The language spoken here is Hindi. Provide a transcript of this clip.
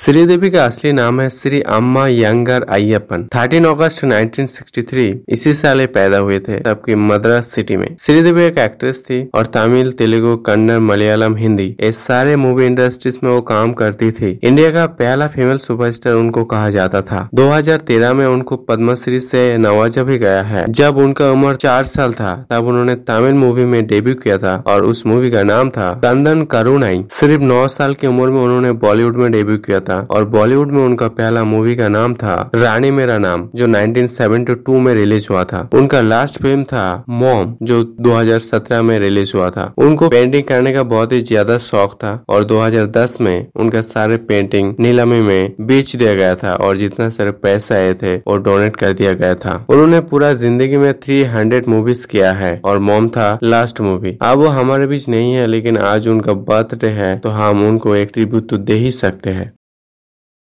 श्रीदेवी का असली नाम है श्री अम्मा यंगर अय्यपन 13 अगस्त 1963 इसी साल पैदा हुए थे तब मद्रास सिटी में। श्रीदेवी एक एक्ट्रेस थी और तमिल, तेलुगु, कन्नड़, मलयालम, हिंदी इस सारे मूवी इंडस्ट्रीज़ में वो काम करती थी। इंडिया का पहला फीमेल सुपरस्टार उनको कहा जाता था। 2013 में उनको पद्मश्री से नवाजा भी गया है। जब उनका उम्र चार साल था, तब उन्होंने तमिल मूवी में डेब्यू किया था और उस मूवी का नाम था कंदन करुणाई सिर्फ़ नौ साल की उम्र में उन्होंने बॉलीवुड में डेब्यू किया था और बॉलीवुड में उनका पहला मूवी का नाम था रानी मेरा नाम, जो 1972 में रिलीज़ हुआ था। उनका लास्ट फ़िल्म था मॉम जो 2017 में रिलीज़ हुआ था। उनको पेंटिंग करने का बहुत ही ज़्यादा शौक था और 2010 में उनका सारे पेंटिंग नीलामी में बेच दिया गया था और जितना सारे पैसे आए थे वो डोनेट कर दिया गया था। उन्होंने पूरा ज़िंदगी में 300 मूवीज़ किया है और मॉम था लास्ट मूवी अब वो हमारे बीच नहीं है, लेकिन आज उनका बर्थडे है तो हम उनको एक ट्रिब्यूट तो दे ही सकते हैं।